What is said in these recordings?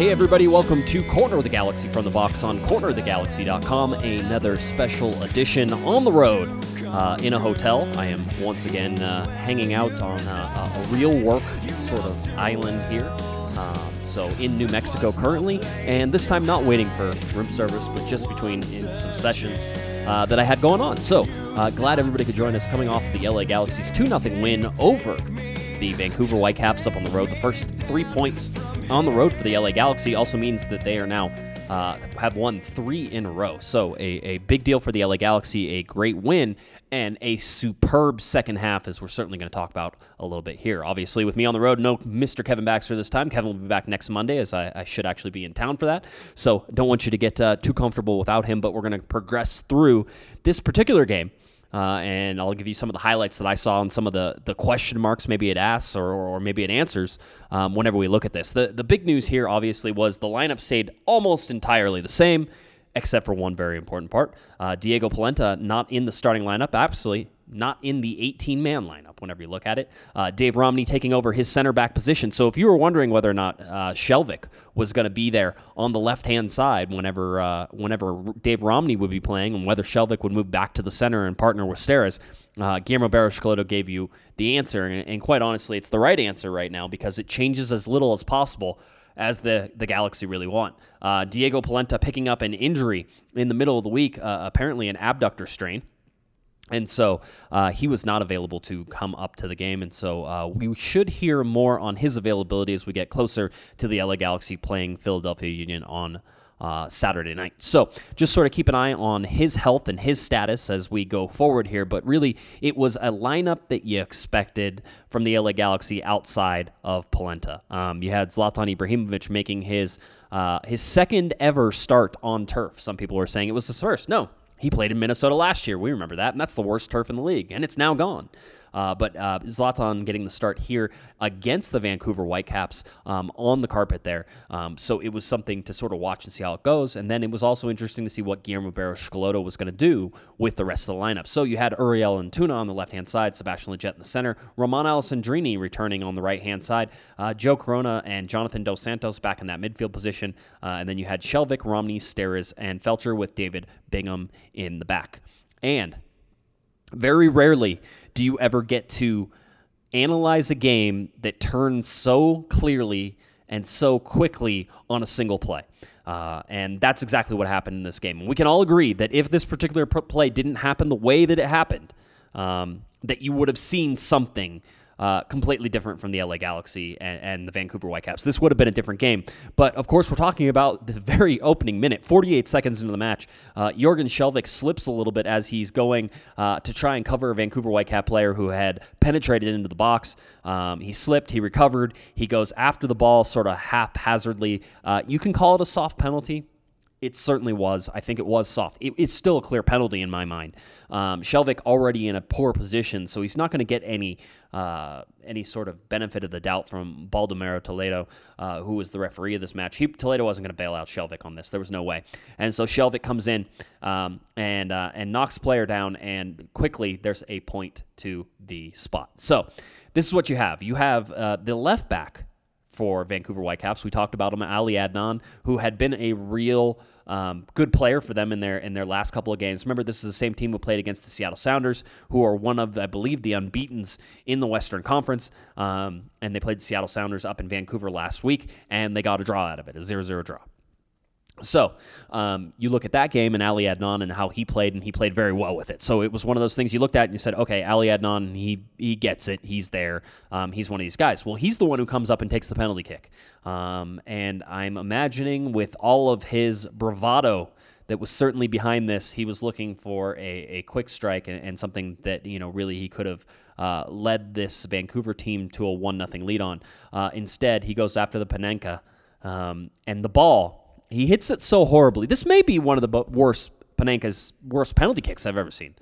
Hey, everybody, welcome to Corner of the Galaxy from the box on cornerofthegalaxy.com. Another special edition on the road uh, in a hotel. I am once again uh, hanging out on uh, a real work sort of island here. Um, so in New Mexico currently, and this time not waiting for room service, but just between in some sessions uh, that I had going on. So uh, glad everybody could join us coming off the LA Galaxy's 2 0 win over the Vancouver Whitecaps up on the road. The first three points on the road for the LA Galaxy also means that they are now uh, have won three in a row. So a, a big deal for the LA Galaxy, a great win, and a superb second half, as we're certainly going to talk about a little bit here. Obviously, with me on the road, no Mr. Kevin Baxter this time. Kevin will be back next Monday, as I, I should actually be in town for that. So don't want you to get uh, too comfortable without him, but we're going to progress through this particular game. Uh, and I'll give you some of the highlights that I saw and some of the, the question marks maybe it asks or, or maybe it answers um, whenever we look at this. The, the big news here, obviously, was the lineup stayed almost entirely the same, except for one very important part. Uh, Diego Polenta not in the starting lineup, absolutely not in the 18 man lineup whenever you look at it. Uh, Dave Romney taking over his center back position. So if you were wondering whether or not uh, Skjelvik was going to be there on the left hand side whenever uh, whenever Dave Romney would be playing and whether Skjelvik would move back to the center and partner with Steres, uh, Guillermo Barros gave you the answer. And, and quite honestly, it's the right answer right now because it changes as little as possible as the, the Galaxy really want. Uh, Diego Polenta picking up an injury in the middle of the week, uh, apparently an abductor strain. And so uh, he was not available to come up to the game. And so uh, we should hear more on his availability as we get closer to the LA Galaxy playing Philadelphia Union on uh, Saturday night. So just sort of keep an eye on his health and his status as we go forward here. But really, it was a lineup that you expected from the LA Galaxy outside of Polenta. Um, you had Zlatan Ibrahimovic making his uh, his second ever start on turf. Some people were saying it was his first. No, he played in Minnesota last year. We remember that, and that's the worst turf in the league, and it's now gone. Uh, but uh, Zlatan getting the start here against the Vancouver Whitecaps um, on the carpet there. Um, so it was something to sort of watch and see how it goes. And then it was also interesting to see what Guillermo Barros Schelotto was going to do with the rest of the lineup. So you had Uriel Antuna on the left hand side, Sebastian Lletget in the center, Romain Alessandrini returning on the right hand side, uh, Joe Corona and Jonathan Dos Santos back in that midfield position. Uh, and then you had Skjelvik, Romney, Steres, and Feltscher with David Bingham in the back. And very rarely do you ever get to analyze a game that turns so clearly and so quickly on a single play. Uh, and that's exactly what happened in this game. And we can all agree that if this particular play didn't happen the way that it happened, um, that you would have seen something uh, completely different from the LA Galaxy and, and, the Vancouver Whitecaps. This would have been a different game. But of course, we're talking about the very opening minute, 48 seconds into the match. Uh, Jorgen Skjelvik slips a little bit as he's going uh, to try and cover a Vancouver Whitecap player who had penetrated into the box. Um, he slipped, he recovered, he goes after the ball sort of haphazardly. Uh, you can call it a soft penalty it certainly was. I think it was soft. It, it's still a clear penalty in my mind. Um, Skjelvik already in a poor position, so he's not going to get any uh, any sort of benefit of the doubt from Baldomero Toledo, uh, who was the referee of this match. He, Toledo wasn't going to bail out Skjelvik on this. There was no way. And so Skjelvik comes in um, and uh, and knocks player down, and quickly there's a point to the spot. So this is what you have. You have uh, the left back for Vancouver Whitecaps. We talked about him, Ali Adnan, who had been a real um, good player for them in their in their last couple of games. Remember, this is the same team who played against the Seattle Sounders, who are one of, I believe, the unbeaten's in the Western Conference. Um, and they played the Seattle Sounders up in Vancouver last week, and they got a draw out of it, a 0-0 draw. So um, you look at that game and Ali Adnan and how he played, and he played very well with it. So it was one of those things you looked at and you said, okay, Ali Adnan, he he gets it, he's there, um, he's one of these guys. Well, he's the one who comes up and takes the penalty kick, um, and I'm imagining with all of his bravado that was certainly behind this, he was looking for a, a quick strike and, and something that you know really he could have. Uh, led this Vancouver team to a one nothing lead on. Uh, instead, he goes after the Panenka, um, and the ball he hits it so horribly. This may be one of the worst Panenka's worst penalty kicks I've ever seen.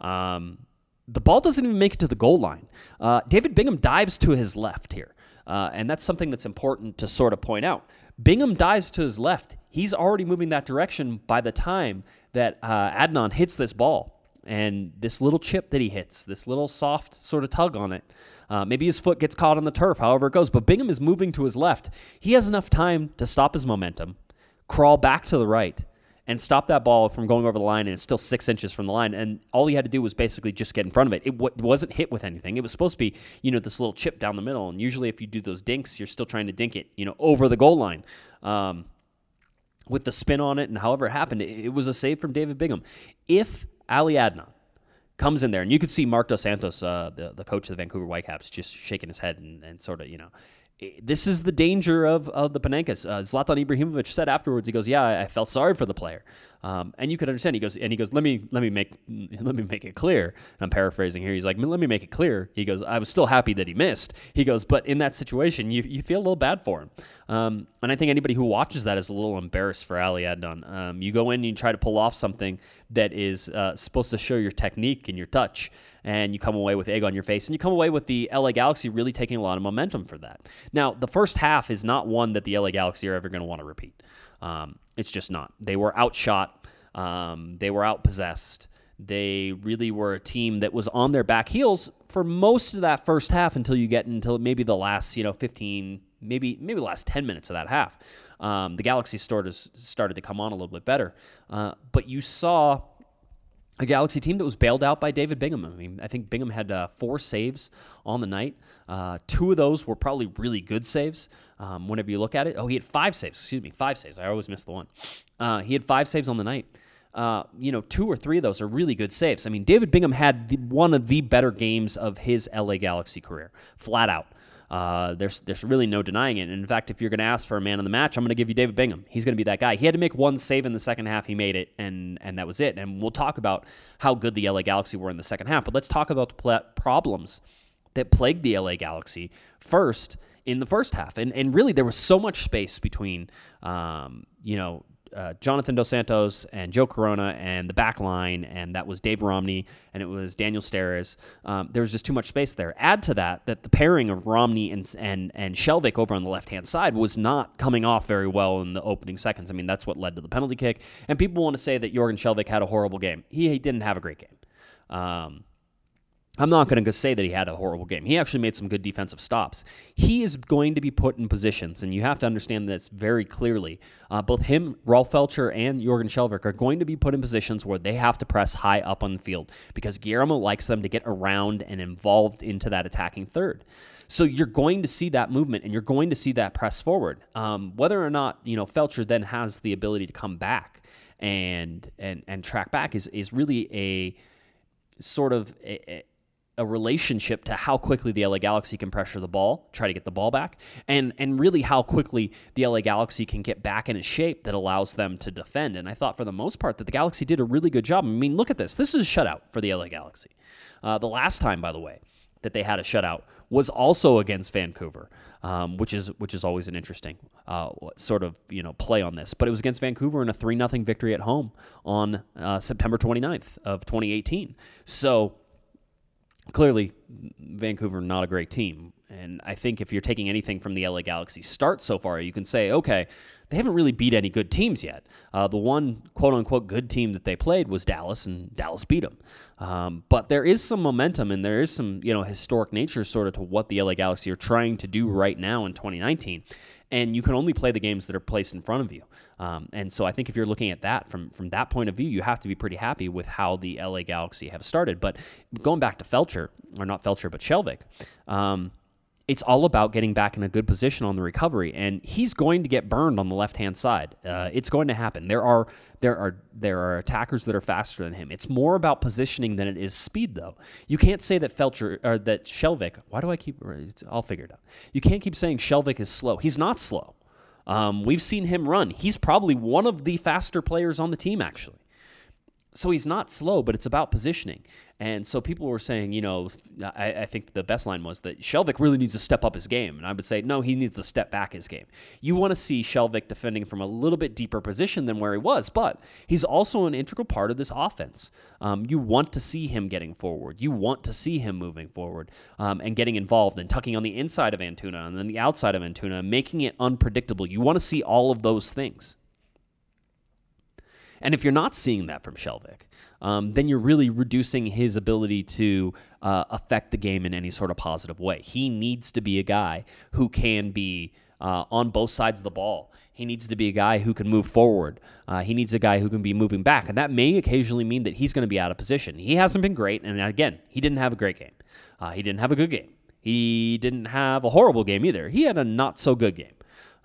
Um, the ball doesn't even make it to the goal line. Uh, David Bingham dives to his left here, uh, and that's something that's important to sort of point out. Bingham dives to his left. He's already moving that direction by the time that uh, Adnan hits this ball. and this little chip that he hits, this little soft sort of tug on it. Uh, maybe his foot gets caught on the turf, however it goes. But Bingham is moving to his left. He has enough time to stop his momentum, crawl back to the right, and stop that ball from going over the line. And it's still six inches from the line. And all he had to do was basically just get in front of it. It w- wasn't hit with anything. It was supposed to be, you know, this little chip down the middle. And usually, if you do those dinks, you're still trying to dink it, you know, over the goal line. Um, with the spin on it and however it happened, it, it was a save from David Bingham. If Ali Adnan comes in there, and you could see Mark Dos Santos, uh, the, the coach of the Vancouver Whitecaps, just shaking his head and, and sort of, you know, this is the danger of, of the Panenkas. Uh, Zlatan Ibrahimovic said afterwards, he goes, "Yeah, I, I felt sorry for the player," um, and you could understand. He goes, and he goes, "Let me let me make let me make it clear." And I'm paraphrasing here. He's like, "Let me make it clear." He goes, "I was still happy that he missed." He goes, "But in that situation, you you feel a little bad for him." Um, and I think anybody who watches that is a little embarrassed for Ali Adnan. Um, you go in and you try to pull off something that is uh, supposed to show your technique and your touch and you come away with egg on your face, and you come away with the LA Galaxy really taking a lot of momentum for that. Now, the first half is not one that the LA Galaxy are ever going to want to repeat. Um, it's just not. They were outshot. Um, they were outpossessed. They really were a team that was on their back heels for most of that first half until you get until maybe the last, you know, 15, maybe maybe the last 10 minutes of that half. Um, the Galaxy started started to come on a little bit better, uh, but you saw a Galaxy team that was bailed out by David Bingham. I mean, I think Bingham had uh, four saves on the night. Uh, two of those were probably really good saves. Um, whenever you look at it, oh, he had five saves. Excuse me, five saves. I always miss the one. Uh, he had five saves on the night. Uh, you know, two or three of those are really good saves. I mean, David Bingham had the, one of the better games of his LA Galaxy career, flat out. Uh, there's there's really no denying it. And in fact, if you're going to ask for a man of the match, I'm going to give you David Bingham. He's going to be that guy. He had to make one save in the second half. He made it, and and that was it. And we'll talk about how good the LA Galaxy were in the second half. But let's talk about the pl- problems that plagued the LA Galaxy first in the first half. And and really, there was so much space between, um, you know, uh, Jonathan Dos Santos and Joe Corona and the back line, and that was Dave Romney and it was Daniel Steres. Um, there was just too much space there. Add to that that the pairing of Romney and and and Skjelvik over on the left hand side was not coming off very well in the opening seconds. I mean, that's what led to the penalty kick. And people want to say that Jorgen Skjelvik had a horrible game. He, he didn't have a great game. Um, I'm not going to say that he had a horrible game. He actually made some good defensive stops. He is going to be put in positions, and you have to understand this very clearly. Uh, both him, Rolf Feltscher, and Jorgen Skjelvik are going to be put in positions where they have to press high up on the field because Guillermo likes them to get around and involved into that attacking third. So you're going to see that movement, and you're going to see that press forward. Um, whether or not you know Feltscher then has the ability to come back and and and track back is is really a sort of a, a relationship to how quickly the LA Galaxy can pressure the ball, try to get the ball back, and and really how quickly the LA Galaxy can get back in a shape that allows them to defend. And I thought for the most part that the Galaxy did a really good job. I mean, look at this. This is a shutout for the LA Galaxy. Uh, the last time, by the way, that they had a shutout was also against Vancouver, um, which is which is always an interesting uh, sort of you know play on this. But it was against Vancouver in a three 0 victory at home on uh, September 29th of 2018. So clearly Vancouver not a great team. And I think if you're taking anything from the LA Galaxy start so far, you can say, okay, they haven't really beat any good teams yet. Uh, the one quote unquote good team that they played was Dallas, and Dallas beat them. Um, but there is some momentum and there is some you know historic nature sort of to what the LA Galaxy are trying to do right now in 2019 and you can only play the games that are placed in front of you. Um, and so I think if you're looking at that from from that point of view, you have to be pretty happy with how the LA Galaxy have started. But going back to Feltscher, or not Feltscher, but Skjelvik, um, it's all about getting back in a good position on the recovery, and he's going to get burned on the left hand side. Uh, it's going to happen. There are there are there are attackers that are faster than him. It's more about positioning than it is speed, though. You can't say that Feltscher or that Skjelvik. Why do I keep? I'll figure it out. You can't keep saying Skjelvik is slow. He's not slow. Um, we've seen him run. He's probably one of the faster players on the team, actually so he's not slow, but it's about positioning. And so people were saying, you know, I, I, think the best line was that Skjelvik really needs to step up his game. And I would say, no, he needs to step back his game. You want to see Skjelvik defending from a little bit deeper position than where he was, but he's also an integral part of this offense. Um, you want to see him getting forward. You want to see him moving forward um, and getting involved and tucking on the inside of Antuna and then the outside of Antuna, making it unpredictable. You want to see all of those things. And if you're not seeing that from Skjelvik, um, then you're really reducing his ability to uh, affect the game in any sort of positive way. He needs to be a guy who can be uh, on both sides of the ball. He needs to be a guy who can move forward. Uh, he needs a guy who can be moving back. And that may occasionally mean that he's going to be out of position. He hasn't been great. And again, he didn't have a great game. Uh, he didn't have a good game. He didn't have a horrible game either. He had a not so good game.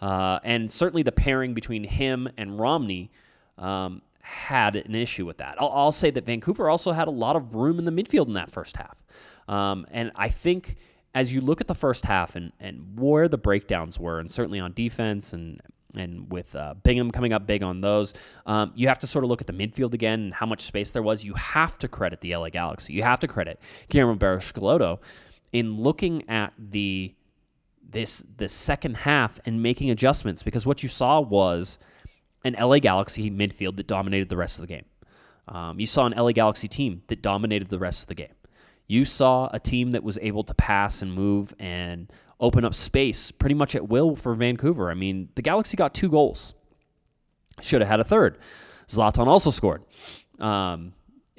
Uh, and certainly the pairing between him and Romney um, had an issue with that. I'll, I'll, say that Vancouver also had a lot of room in the midfield in that first half. Um, and I think as you look at the first half and, and where the breakdowns were, and certainly on defense and and with uh, Bingham coming up big on those, um, you have to sort of look at the midfield again and how much space there was. You have to credit the LA Galaxy. You have to credit Guillermo Barros in looking at the this the second half and making adjustments because what you saw was an LA Galaxy midfield that dominated the rest of the game. Um, you saw an LA Galaxy team that dominated the rest of the game. You saw a team that was able to pass and move and open up space pretty much at will for Vancouver. I mean, the Galaxy got two goals. Should have had a third. Zlatan also scored. Um,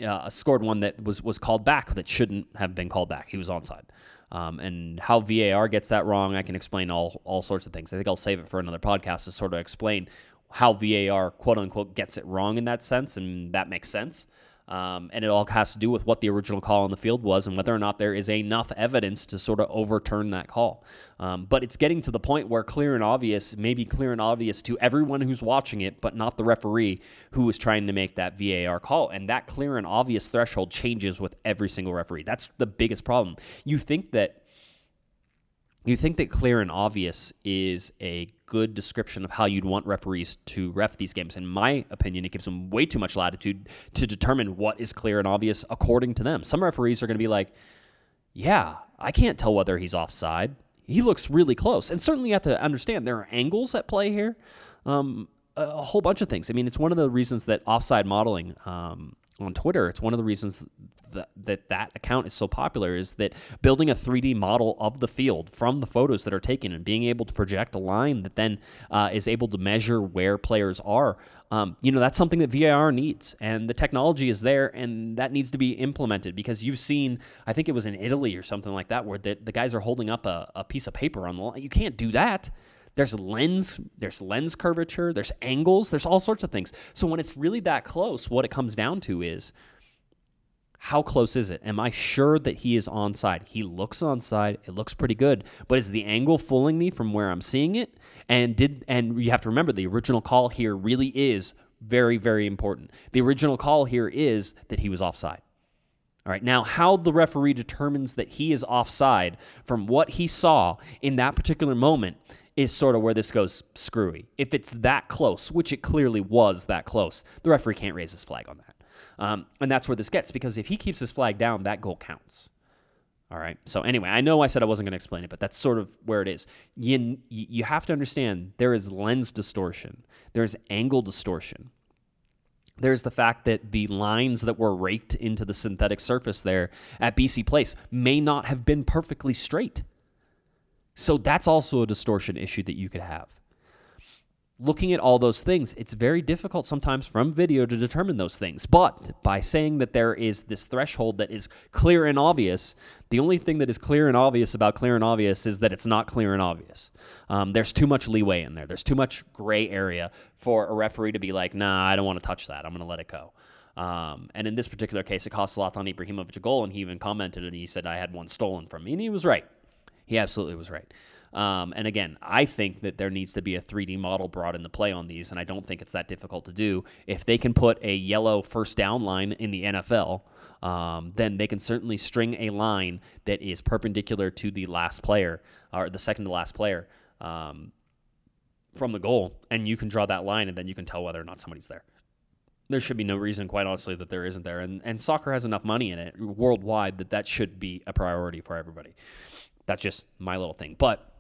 uh, scored one that was was called back that shouldn't have been called back. He was onside. Um, and how VAR gets that wrong, I can explain all all sorts of things. I think I'll save it for another podcast to sort of explain how VAR quote unquote gets it wrong in that sense, and that makes sense. Um, and it all has to do with what the original call on the field was and whether or not there is enough evidence to sort of overturn that call. Um, but it's getting to the point where clear and obvious, maybe clear and obvious to everyone who's watching it, but not the referee who is trying to make that VAR call. And that clear and obvious threshold changes with every single referee. That's the biggest problem. You think that you think that clear and obvious is a good description of how you'd want referees to ref these games. In my opinion, it gives them way too much latitude to determine what is clear and obvious according to them. Some referees are going to be like, yeah, I can't tell whether he's offside. He looks really close. And certainly you have to understand there are angles at play here, um, a, whole bunch of things. I mean, it's one of the reasons that offside modeling um, on Twitter. It's one of the reasons that, that that account is so popular is that building a 3D model of the field from the photos that are taken and being able to project a line that then uh, is able to measure where players are. Um, you know, that's something that VAR needs, and the technology is there, and that needs to be implemented because you've seen, I think it was in Italy or something like that, where the, the guys are holding up a, a piece of paper on the line. You can't do that. There's lens, there's lens curvature, there's angles, there's all sorts of things. So when it's really that close, what it comes down to is how close is it? Am I sure that he is onside? He looks onside. It looks pretty good, but is the angle fooling me from where I'm seeing it? And did and you have to remember the original call here really is very very important. The original call here is that he was offside. All right. Now, how the referee determines that he is offside from what he saw in that particular moment is sort of where this goes screwy. If it's that close, which it clearly was that close, the referee can't raise his flag on that. Um, and that's where this gets because if he keeps his flag down, that goal counts. All right. So anyway, I know I said I wasn't going to explain it, but that's sort of where it is. You you have to understand there is lens distortion. There's angle distortion. There's the fact that the lines that were raked into the synthetic surface there at BC Place may not have been perfectly straight. So that's also a distortion issue that you could have. Looking at all those things, it's very difficult sometimes from video to determine those things. But by saying that there is this threshold that is clear and obvious, the only thing that is clear and obvious about clear and obvious is that it's not clear and obvious. Um, there's too much leeway in there. There's too much gray area for a referee to be like, nah, I don't want to touch that. I'm going to let it go. Um, and in this particular case, it cost Zlatan Ibrahimovic a goal, and he even commented and he said, I had one stolen from me. And he was right. He absolutely was right. Um, and again, I think that there needs to be a 3D model brought into play on these, and I don't think it's that difficult to do. If they can put a yellow first down line in the NFL, um, then they can certainly string a line that is perpendicular to the last player or the second to last player um, from the goal, and you can draw that line, and then you can tell whether or not somebody's there there should be no reason, quite honestly, that there isn't there. And and soccer has enough money in it worldwide that that should be a priority for everybody. That's just my little thing. But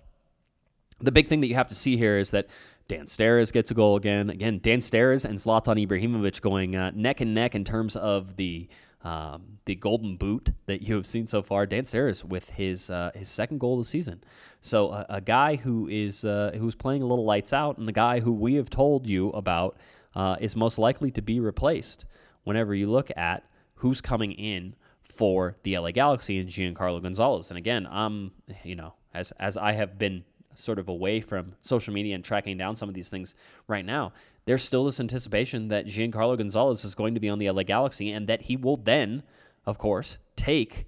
the big thing that you have to see here is that Dan Steres gets a goal again. Again, Dan Steres and Zlatan Ibrahimovic going uh, neck and neck in terms of the um, the golden boot that you have seen so far. Dan Steres with his uh, his second goal of the season. So a, a guy who is uh, who's playing a little lights out, and the guy who we have told you about uh, is most likely to be replaced whenever you look at who's coming in for the LA Galaxy and Giancarlo Gonzalez. And again, I'm, you know, as as I have been sort of away from social media and tracking down some of these things right now, there's still this anticipation that Giancarlo Gonzalez is going to be on the LA Galaxy and that he will then, of course, take,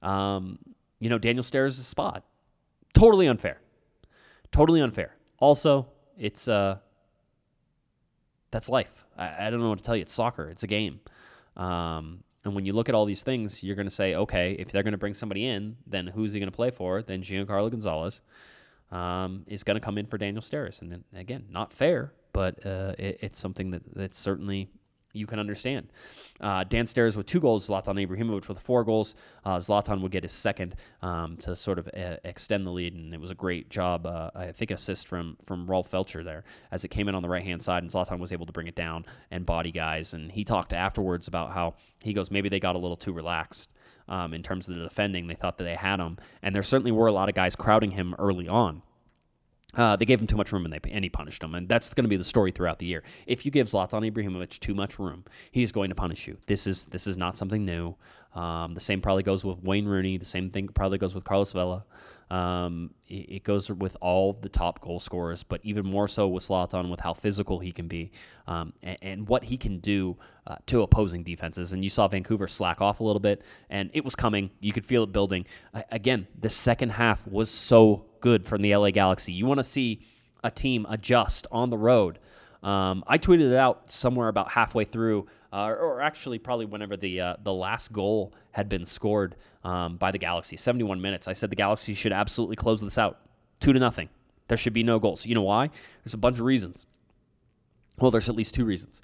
um, you know, Daniel Steres' spot. Totally unfair. Totally unfair. Also, it's uh, that's life. I, I don't know what to tell you. It's soccer. It's a game. Um, and when you look at all these things, you're going to say, okay, if they're going to bring somebody in, then who's he going to play for? Then Giancarlo Gonzalez um, is going to come in for Daniel Steres. And again, not fair, but uh, it, it's something that that's certainly you can understand. Uh, Dan Steres with two goals, Zlatan Ibrahimovic with four goals. Uh, Zlatan would get his second um, to sort of uh, extend the lead, and it was a great job. Uh, I think assist from from Rolf Feltscher there as it came in on the right hand side, and Zlatan was able to bring it down and body guys. And he talked afterwards about how he goes maybe they got a little too relaxed. Um, in terms of the defending, they thought that they had him, and there certainly were a lot of guys crowding him early on. Uh, they gave him too much room and, they, and he punished him. And that's going to be the story throughout the year. If you give Zlatan Ibrahimovic too much room, he's going to punish you. This is this is not something new. Um, the same probably goes with Wayne Rooney. The same thing probably goes with Carlos Vela. Um, it, goes with all the top goal scorers, but even more so with Zlatan with how physical he can be um, and, and, what he can do uh, to opposing defenses. And you saw Vancouver slack off a little bit, and it was coming. You could feel it building. Again, the second half was so good from the LA Galaxy. You want to see a team adjust on the road. Um, I tweeted it out somewhere about halfway through, uh, or actually probably whenever the uh, the last goal had been scored um, by the Galaxy, 71 minutes. I said the Galaxy should absolutely close this out, two to nothing. There should be no goals. You know why? There's a bunch of reasons. Well, there's at least two reasons.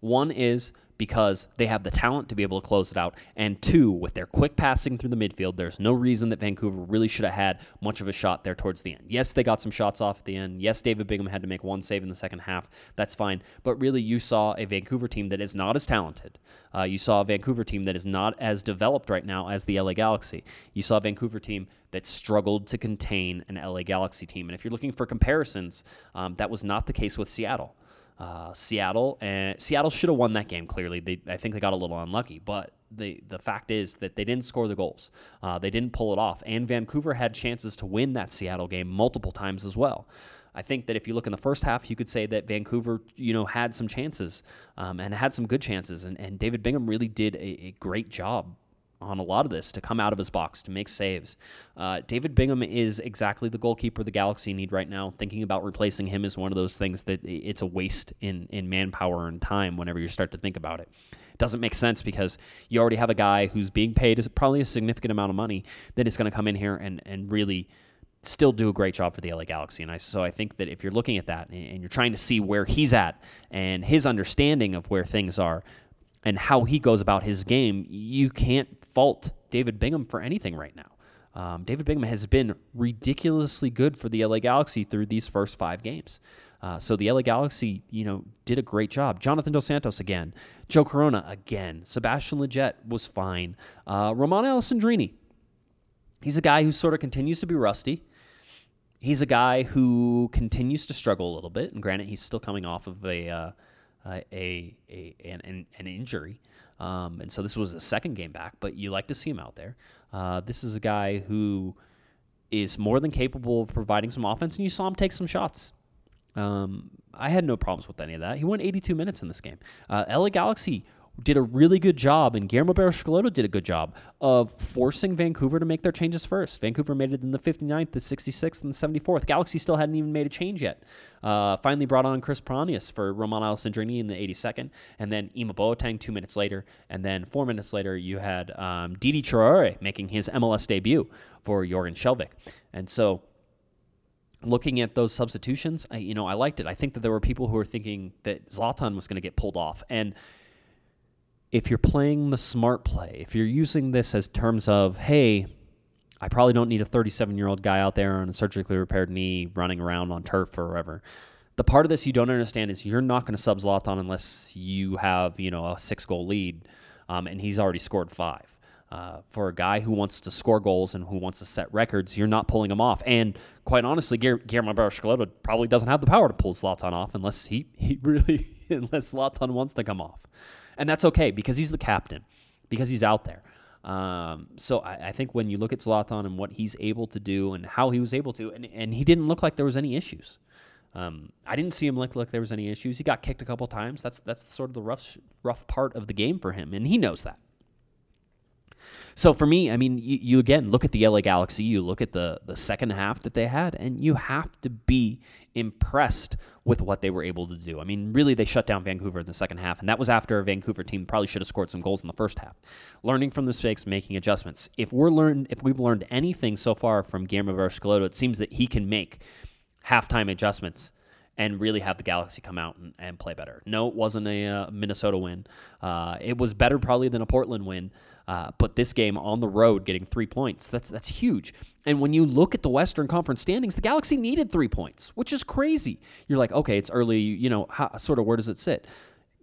One is because they have the talent to be able to close it out. And two, with their quick passing through the midfield, there's no reason that Vancouver really should have had much of a shot there towards the end. Yes, they got some shots off at the end. Yes, David Bingham had to make one save in the second half. That's fine. But really, you saw a Vancouver team that is not as talented. Uh, you saw a Vancouver team that is not as developed right now as the LA Galaxy. You saw a Vancouver team that struggled to contain an LA Galaxy team. And if you're looking for comparisons, um, that was not the case with Seattle uh, Seattle, and Seattle should have won that game. Clearly, they I think they got a little unlucky, but the the fact is that they didn't score the goals. Uh, they didn't pull it off, and Vancouver had chances to win that Seattle game multiple times as well. I think that if you look in the first half, you could say that Vancouver, you know, had some chances um, and had some good chances, and, and David Bingham really did a, a great job on a lot of this to come out of his box to make saves. Uh, David Bingham is exactly the goalkeeper the Galaxy need right now. Thinking about replacing him is one of those things that it's a waste in in manpower and time whenever you start to think about it. it doesn't make sense because you already have a guy who's being paid probably a significant amount of money that is going to come in here and and really still do a great job for the LA Galaxy. And I, so I think that if you're looking at that and you're trying to see where he's at and his understanding of where things are, and how he goes about his game, you can't fault David Bingham for anything right now. Um, David Bingham has been ridiculously good for the LA Galaxy through these first five games. Uh, so the LA Galaxy, you know, did a great job. Jonathan Dos Santos again, Joe Corona again, Sebastian Lletget was fine. Uh, Romain Alessandrini, he's a guy who sort of continues to be rusty. He's a guy who continues to struggle a little bit, and granted, he's still coming off of a uh, uh, a, a an, an injury. Um, and so this was a second game back, but you like to see him out there. Uh, this is a guy who is more than capable of providing some offense, and you saw him take some shots. Um, I had no problems with any of that. He went 82 minutes in this game. Uh, LA Galaxy did a really good job, and Guillermo Barros did a good job of forcing Vancouver to make their changes first. Vancouver made it in the 59th, the 66th, and the 74th. Galaxy still hadn't even made a change yet. Uh, finally brought on Chris Pontius for Romain Alessandrini in the 82nd, and then Ema Boateng two minutes later, and then four minutes later you had um, Diedie Traore making his MLS debut for Jorgen Skjelvik. And so looking at those substitutions, I, you know, I liked it. I think that there were people who were thinking that Zlatan was going to get pulled off, and – if you're playing the smart play, if you're using this as terms of, hey, I probably don't need a 37 year old guy out there on a surgically repaired knee running around on turf or wherever. The part of this you don't understand is you're not going to sub Zlatan unless you have, you know, a six goal lead, um, and he's already scored five. Uh, for a guy who wants to score goals and who wants to set records, you're not pulling him off. And quite honestly, Guillermo Barros probably doesn't have the power to pull Zlatan off unless he, he really unless Zlatan wants to come off. And that's okay because he's the captain, because he's out there. Um, so I, I, think when you look at Zlatan and what he's able to do and how he was able to, and, and he didn't look like there was any issues. Um, I didn't see him look like there was any issues. He got kicked a couple times. That's that's sort of the rough rough part of the game for him, and he knows that. So for me, I mean, you, you, again look at the LA Galaxy, you look at the the second half that they had, and you have to be impressed with what they were able to do. I mean, really, they shut down Vancouver in the second half, and that was after a Vancouver team probably should have scored some goals in the first half. Learning from the mistakes, making adjustments. If we're learned, if we've learned anything so far from Guillermo Barcelona, it seems that he can make halftime adjustments and really have the Galaxy come out and, and play better. No, it wasn't a uh, Minnesota win. Uh, it was better probably than a Portland win. Uh, but this game on the road, getting three points, that's that's huge. And when you look at the Western Conference standings, the Galaxy needed three points, which is crazy. You're like, okay, it's early. You know, how, sort of where does it sit?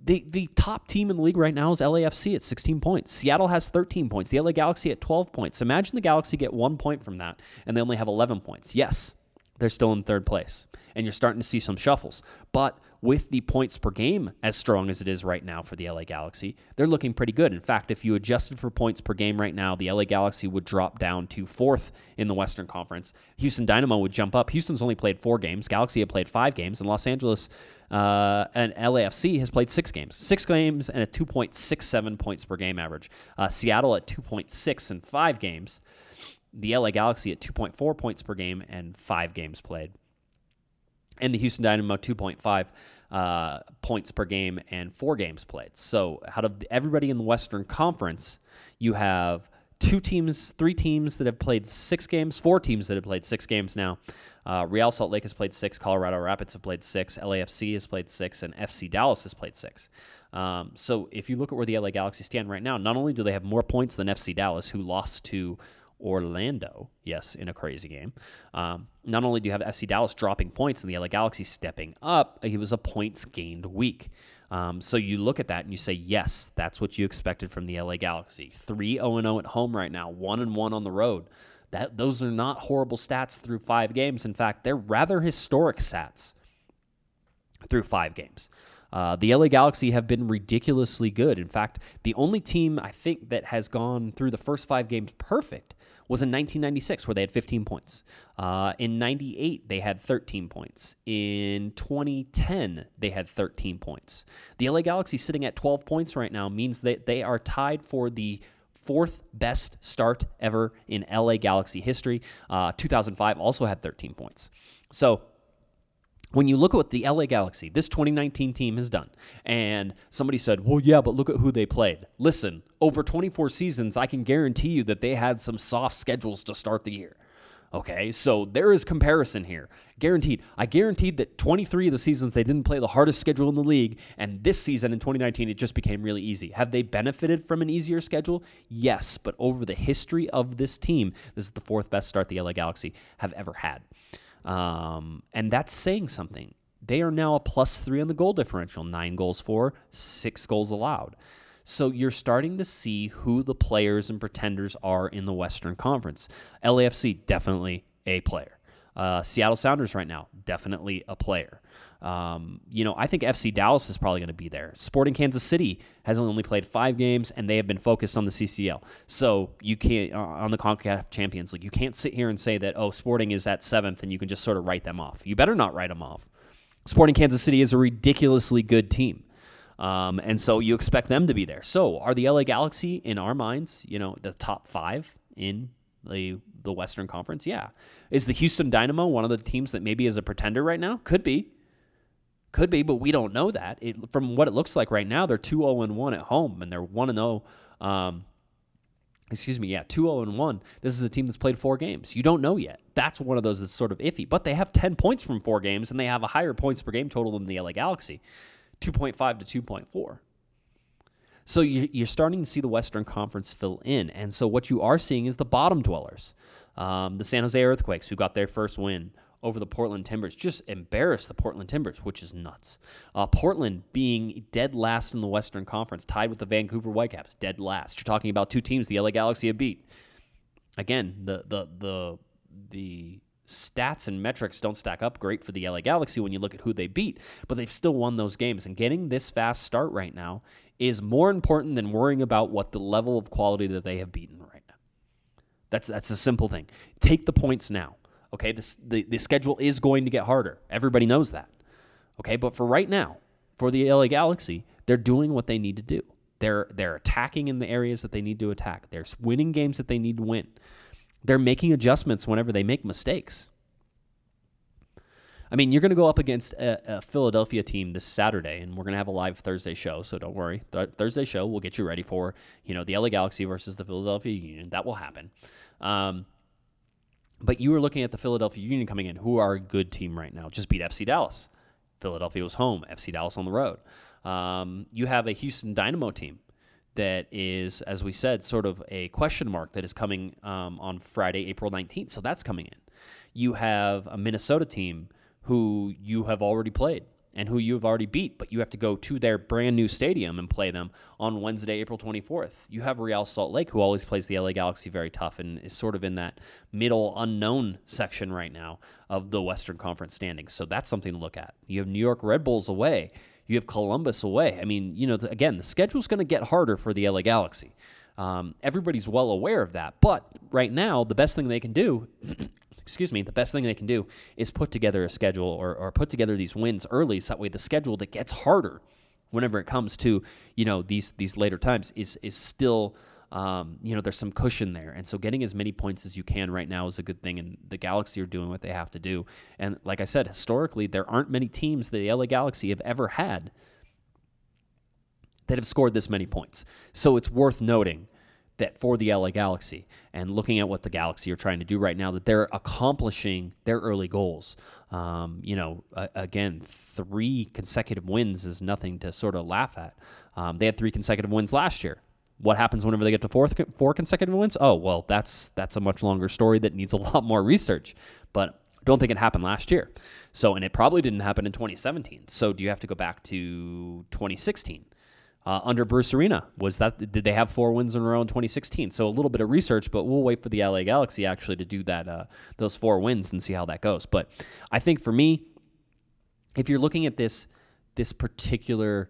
The, the top team in the league right now is LAFC at 16 points. Seattle has 13 points. The LA Galaxy at 12 points. Imagine the Galaxy get one point from that, and they only have 11 points. Yes, they're still in third place, and you're starting to see some shuffles. But with the points per game as strong as it is right now for the LA Galaxy, they're looking pretty good. In fact, if you adjusted for points per game right now, the LA Galaxy would drop down to fourth in the Western Conference. Houston Dynamo would jump up. Houston's only played four games. Galaxy have played five games, and Los Angeles uh, and LAFC has played six games. Six games and a 2.67 points per game average. Uh, Seattle at 2.6 in five games. The LA Galaxy at 2.4 points per game and five games played and the Houston Dynamo 2.5 uh, points per game and four games played. So out of everybody in the Western Conference, you have two teams, three teams that have played six games, four teams that have played six games now. Uh, Real Salt Lake has played six, Colorado Rapids have played six, LAFC has played six, and FC Dallas has played six. Um, so if you look at where the LA Galaxy stand right now, not only do they have more points than FC Dallas, who lost to Orlando, yes, in a crazy game. Um, not only do you have FC Dallas dropping points and the LA Galaxy stepping up, it was a points gained week. Um, so you look at that and you say, yes, that's what you expected from the LA Galaxy. 3 0 0 at home right now, 1 and 1 on the road. That, those are not horrible stats through five games. In fact, they're rather historic stats through five games. Uh, the LA Galaxy have been ridiculously good. In fact, the only team I think that has gone through the first five games perfect was in 1996, where they had 15 points. Uh, in 98, they had 13 points. In 2010, they had 13 points. The LA Galaxy sitting at 12 points right now means that they are tied for the fourth best start ever in LA Galaxy history. Uh, 2005 also had 13 points. So when you look at what the LA Galaxy, this 2019 team has done, and somebody said, well, yeah, but look at who they played. Listen, over 24 seasons, I can guarantee you that they had some soft schedules to start the year. Okay, so there is comparison here. Guaranteed. I guaranteed that 23 of the seasons they didn't play the hardest schedule in the league, and this season in 2019 it just became really easy. Have they benefited from an easier schedule? Yes, but over the history of this team, this is the fourth best start the LA Galaxy have ever had. Um, and that's saying something. They are now a plus three on the goal differential nine goals for, six goals allowed. So you're starting to see who the players and pretenders are in the Western Conference. LAFC, definitely a player. Uh, Seattle Sounders right now, definitely a player. Um, you know, I think FC Dallas is probably going to be there. Sporting Kansas City has only played five games, and they have been focused on the CCL. So you can't uh, on the Concacaf Champions League. You can't sit here and say that oh, Sporting is at seventh, and you can just sort of write them off. You better not write them off. Sporting Kansas City is a ridiculously good team. Um, and so you expect them to be there. So are the LA Galaxy in our minds, you know, the top five in the the Western Conference? Yeah. Is the Houston Dynamo one of the teams that maybe is a pretender right now? Could be. Could be, but we don't know that. It, from what it looks like right now, they're 2 0 1 at home, and they're 1 0. Um, excuse me, yeah, 2 0 1. This is a team that's played four games. You don't know yet. That's one of those that's sort of iffy. But they have 10 points from four games, and they have a higher points per game total than the LA Galaxy 2.5 to 2.4. So you're starting to see the Western Conference fill in. And so what you are seeing is the bottom dwellers. Um, the San Jose Earthquakes, who got their first win over the Portland Timbers. Just embarrassed the Portland Timbers, which is nuts. Uh, Portland being dead last in the Western Conference, tied with the Vancouver Whitecaps, dead last. You're talking about two teams the LA Galaxy have beat. Again, the the the the stats and metrics don't stack up great for the LA Galaxy when you look at who they beat, but they've still won those games. And getting this fast start right now is more important than worrying about what the level of quality that they have beaten right now. That's that's a simple thing. Take the points now. Okay, this, the the schedule is going to get harder. Everybody knows that. Okay, but for right now, for the LA Galaxy, they're doing what they need to do. They're they're attacking in the areas that they need to attack. They're winning games that they need to win. They're making adjustments whenever they make mistakes. I mean, you're going to go up against a, a, Philadelphia team this Saturday, and we're going to have a live Thursday show. So don't worry. Th- Thursday show we'll get you ready for you know the LA Galaxy versus the Philadelphia Union. That will happen. Um, but you were looking at the Philadelphia Union coming in, who are a good team right now. Just beat FC Dallas. Philadelphia was home. FC Dallas on the road. Um, you have a Houston Dynamo team that is, as we said, sort of a question mark that is coming um, on Friday, April 19th. So that's coming in. You have a Minnesota team who you have already played and who you have already beat, but you have to go to their brand new stadium and play them on Wednesday, April 24th. You have Real Salt Lake, who always plays the LA Galaxy very tough and is sort of in that middle unknown section right now of the Western Conference standings. So that's something to look at. You have New York Red Bulls away. You have Columbus away. I mean, you know, again, the schedule's going to get harder for the LA Galaxy. Um, everybody's well aware of that. But right now, the best thing they can do excuse me, the best thing they can do is put together a schedule or, or put together these wins early so that way the schedule that gets harder whenever it comes to, you know, these these later times is is still um, you know, there's some cushion there. And so getting as many points as you can right now is a good thing. And the Galaxy are doing what they have to do. And like I said, historically, there aren't many teams that the LA Galaxy have ever had that have scored this many points. So it's worth noting that for the LA Galaxy and looking at what the Galaxy are trying to do right now, that they're accomplishing their early goals. Um, you know, uh, again, three consecutive wins is nothing to sort of laugh at. Um, they had three consecutive wins last year. What happens whenever they get to fourth, four consecutive wins? Oh, well, that's that's a much longer story that needs a lot more research. But don't think it happened last year. So, and it probably didn't happen in 2017. So, do you have to go back to 2016? uh, under Bruce Arena. Was that did they have four wins in a row in 2016? So a little bit of research, but we'll wait for the LA Galaxy actually to do that uh, those four wins and see how that goes. But I think for me, if you're looking at this this particular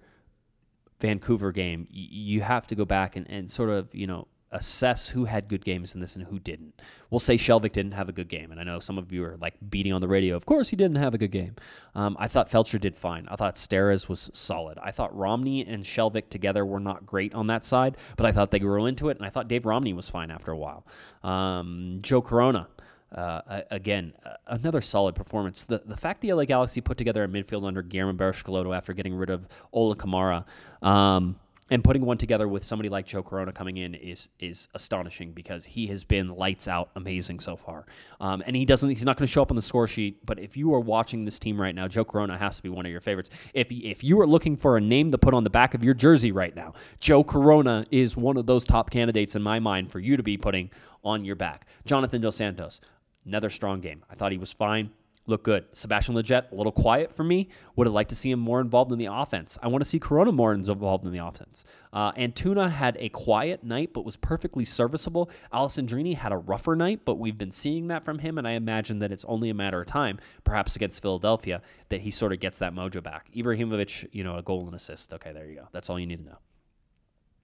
Vancouver game, you have to go back and, and sort of you know assess who had good games in this and who didn't. We'll say Skjelvik didn't have a good game, and I know some of you are like beating on the radio. Of course, he didn't have a good game. Um, I thought Feltscher did fine. I thought Steres was solid. I thought Romney and Skjelvik together were not great on that side, but I thought they grew into it, and I thought Dave Romney was fine after a while. Um, Joe Corona. Uh, again, another solid performance. The the fact the LA Galaxy put together a midfield under Guillermo Barros after getting rid of Ola Kamara, um, and putting one together with somebody like Joe Corona coming in is is astonishing because he has been lights out amazing so far. Um, and he doesn't he's not going to show up on the score sheet, but if you are watching this team right now, Joe Corona has to be one of your favorites. If if you are looking for a name to put on the back of your jersey right now, Joe Corona is one of those top candidates in my mind for you to be putting on your back. Jonathan Dos Santos, another strong game. I thought he was fine look good. Sebastian Lletget, a little quiet for me. Would have liked to see him more involved in the offense. I want to see Corona more involved in the offense. Uh, Antuna had a quiet night, but was perfectly serviceable. Alessandrini had a rougher night, but we've been seeing that from him, and I imagine that it's only a matter of time, perhaps against Philadelphia, that he sort of gets that mojo back. Ibrahimovic, you know, a goal and assist. Okay, there you go. That's all you need to know.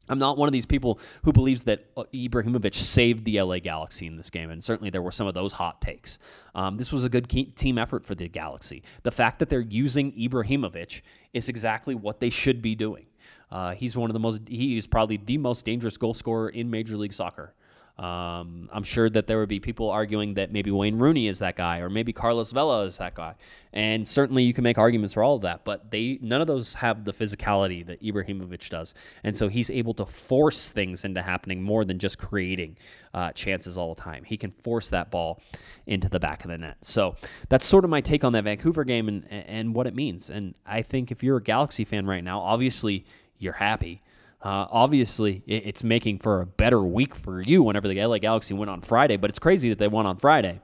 I'm not one of these people who believes that uh, Ibrahimovic saved the LA Galaxy in this game, and certainly there were some of those hot takes. Um, this was a good team effort for the Galaxy. The fact that they're using Ibrahimovic is exactly what they should be doing. Uh, he's one of the most, he is probably the most dangerous goal scorer in Major League Soccer. Um, I'm sure that there would be people arguing that maybe Wayne Rooney is that guy, or maybe Carlos Vela is that guy, and certainly you can make arguments for all of that. But they none of those have the physicality that Ibrahimovic does, and so he's able to force things into happening more than just creating uh, chances all the time. He can force that ball into the back of the net. So that's sort of my take on that Vancouver game and and what it means. And I think if you're a Galaxy fan right now, obviously you're happy uh, obviously, it's making for a better week for you whenever the LA Galaxy went on Friday, but it's crazy that they won on Friday.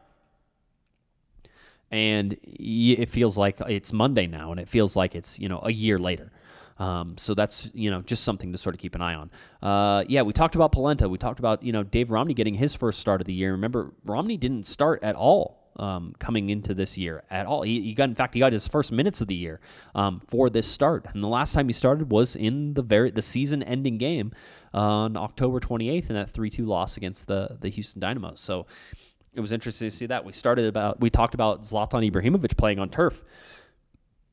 And it feels like it's Monday now, and it feels like it's, you know, a year later. Um, so that's you know just something to sort of keep an eye on. Uh, yeah, we talked about Polenta. We talked about you know Dave Romney getting his first start of the year. Remember, Romney didn't start at all um, coming into this year at all. He, he, got, in fact, he got his first minutes of the year um, for this start, and the last time he started was in the very the season-ending game on October 28th in that 3-2 loss against the the Houston Dynamo. So it was interesting to see that. We started about we talked about Zlatan Ibrahimovic playing on turf.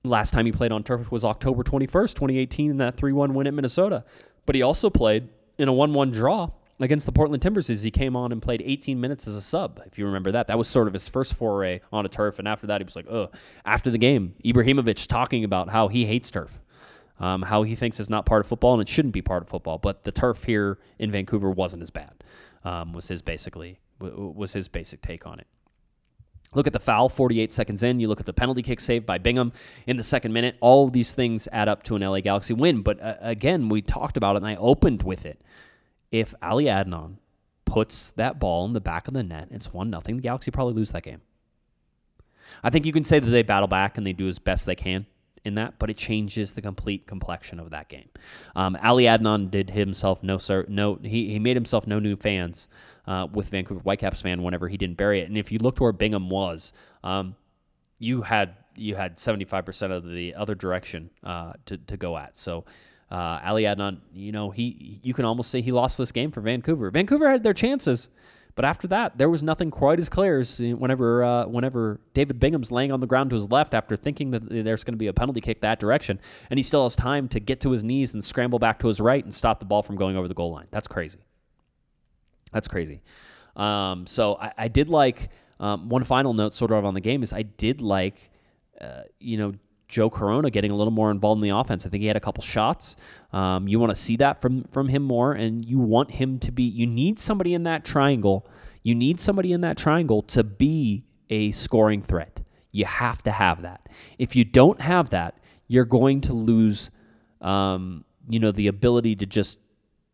Last time he played on turf was October 21st, 2018, in that 3 1 win at Minnesota. But he also played in a 1 1 draw against the Portland Timbers as he came on and played 18 minutes as a sub. If you remember that, that was sort of his first foray on a turf. And after that, he was like, "Oh." After the game, Ibrahimovic talking about how he hates turf, um, how he thinks it's not part of football and it shouldn't be part of football. But the turf here in Vancouver wasn't as bad. Um, was his basically was his basic take on it. Look at the foul 48 seconds in. You look at the penalty kick saved by Bingham in the second minute. All these things add up to an LA Galaxy win. But uh, again, we talked about it and I opened with it if Ali Adnan puts that ball in the back of the net, it's one nothing. The Galaxy probably lose that game. I think you can say that they battle back and they do as best they can in that, but it changes the complete complexion of that game. Um, Ali Adnan did himself no sir, no he, he made himself no new fans uh, with Vancouver Whitecaps fan whenever he didn't bury it. And if you looked where Bingham was, um, you had you had seventy five percent of the other direction uh, to to go at. So uh, Ali Adnan, you know, he you can almost say he lost this game for Vancouver. Vancouver had their chances, but after that, there was nothing quite as clear as whenever uh, whenever David Bingham's laying on the ground to his left after thinking that there's going to be a penalty kick that direction, and he still has time to get to his knees and scramble back to his right and stop the ball from going over the goal line. That's crazy. That's crazy. Um, so I, I, did like um, one final note, sort of on the game, is I did like, uh, you know, Joe Corona getting a little more involved in the offense. I think he had a couple shots. Um, you want to see that from from him more, and you want him to be. You need somebody in that triangle. You need somebody in that triangle to be a scoring threat. You have to have that. If you don't have that, you're going to lose. Um, you know the ability to just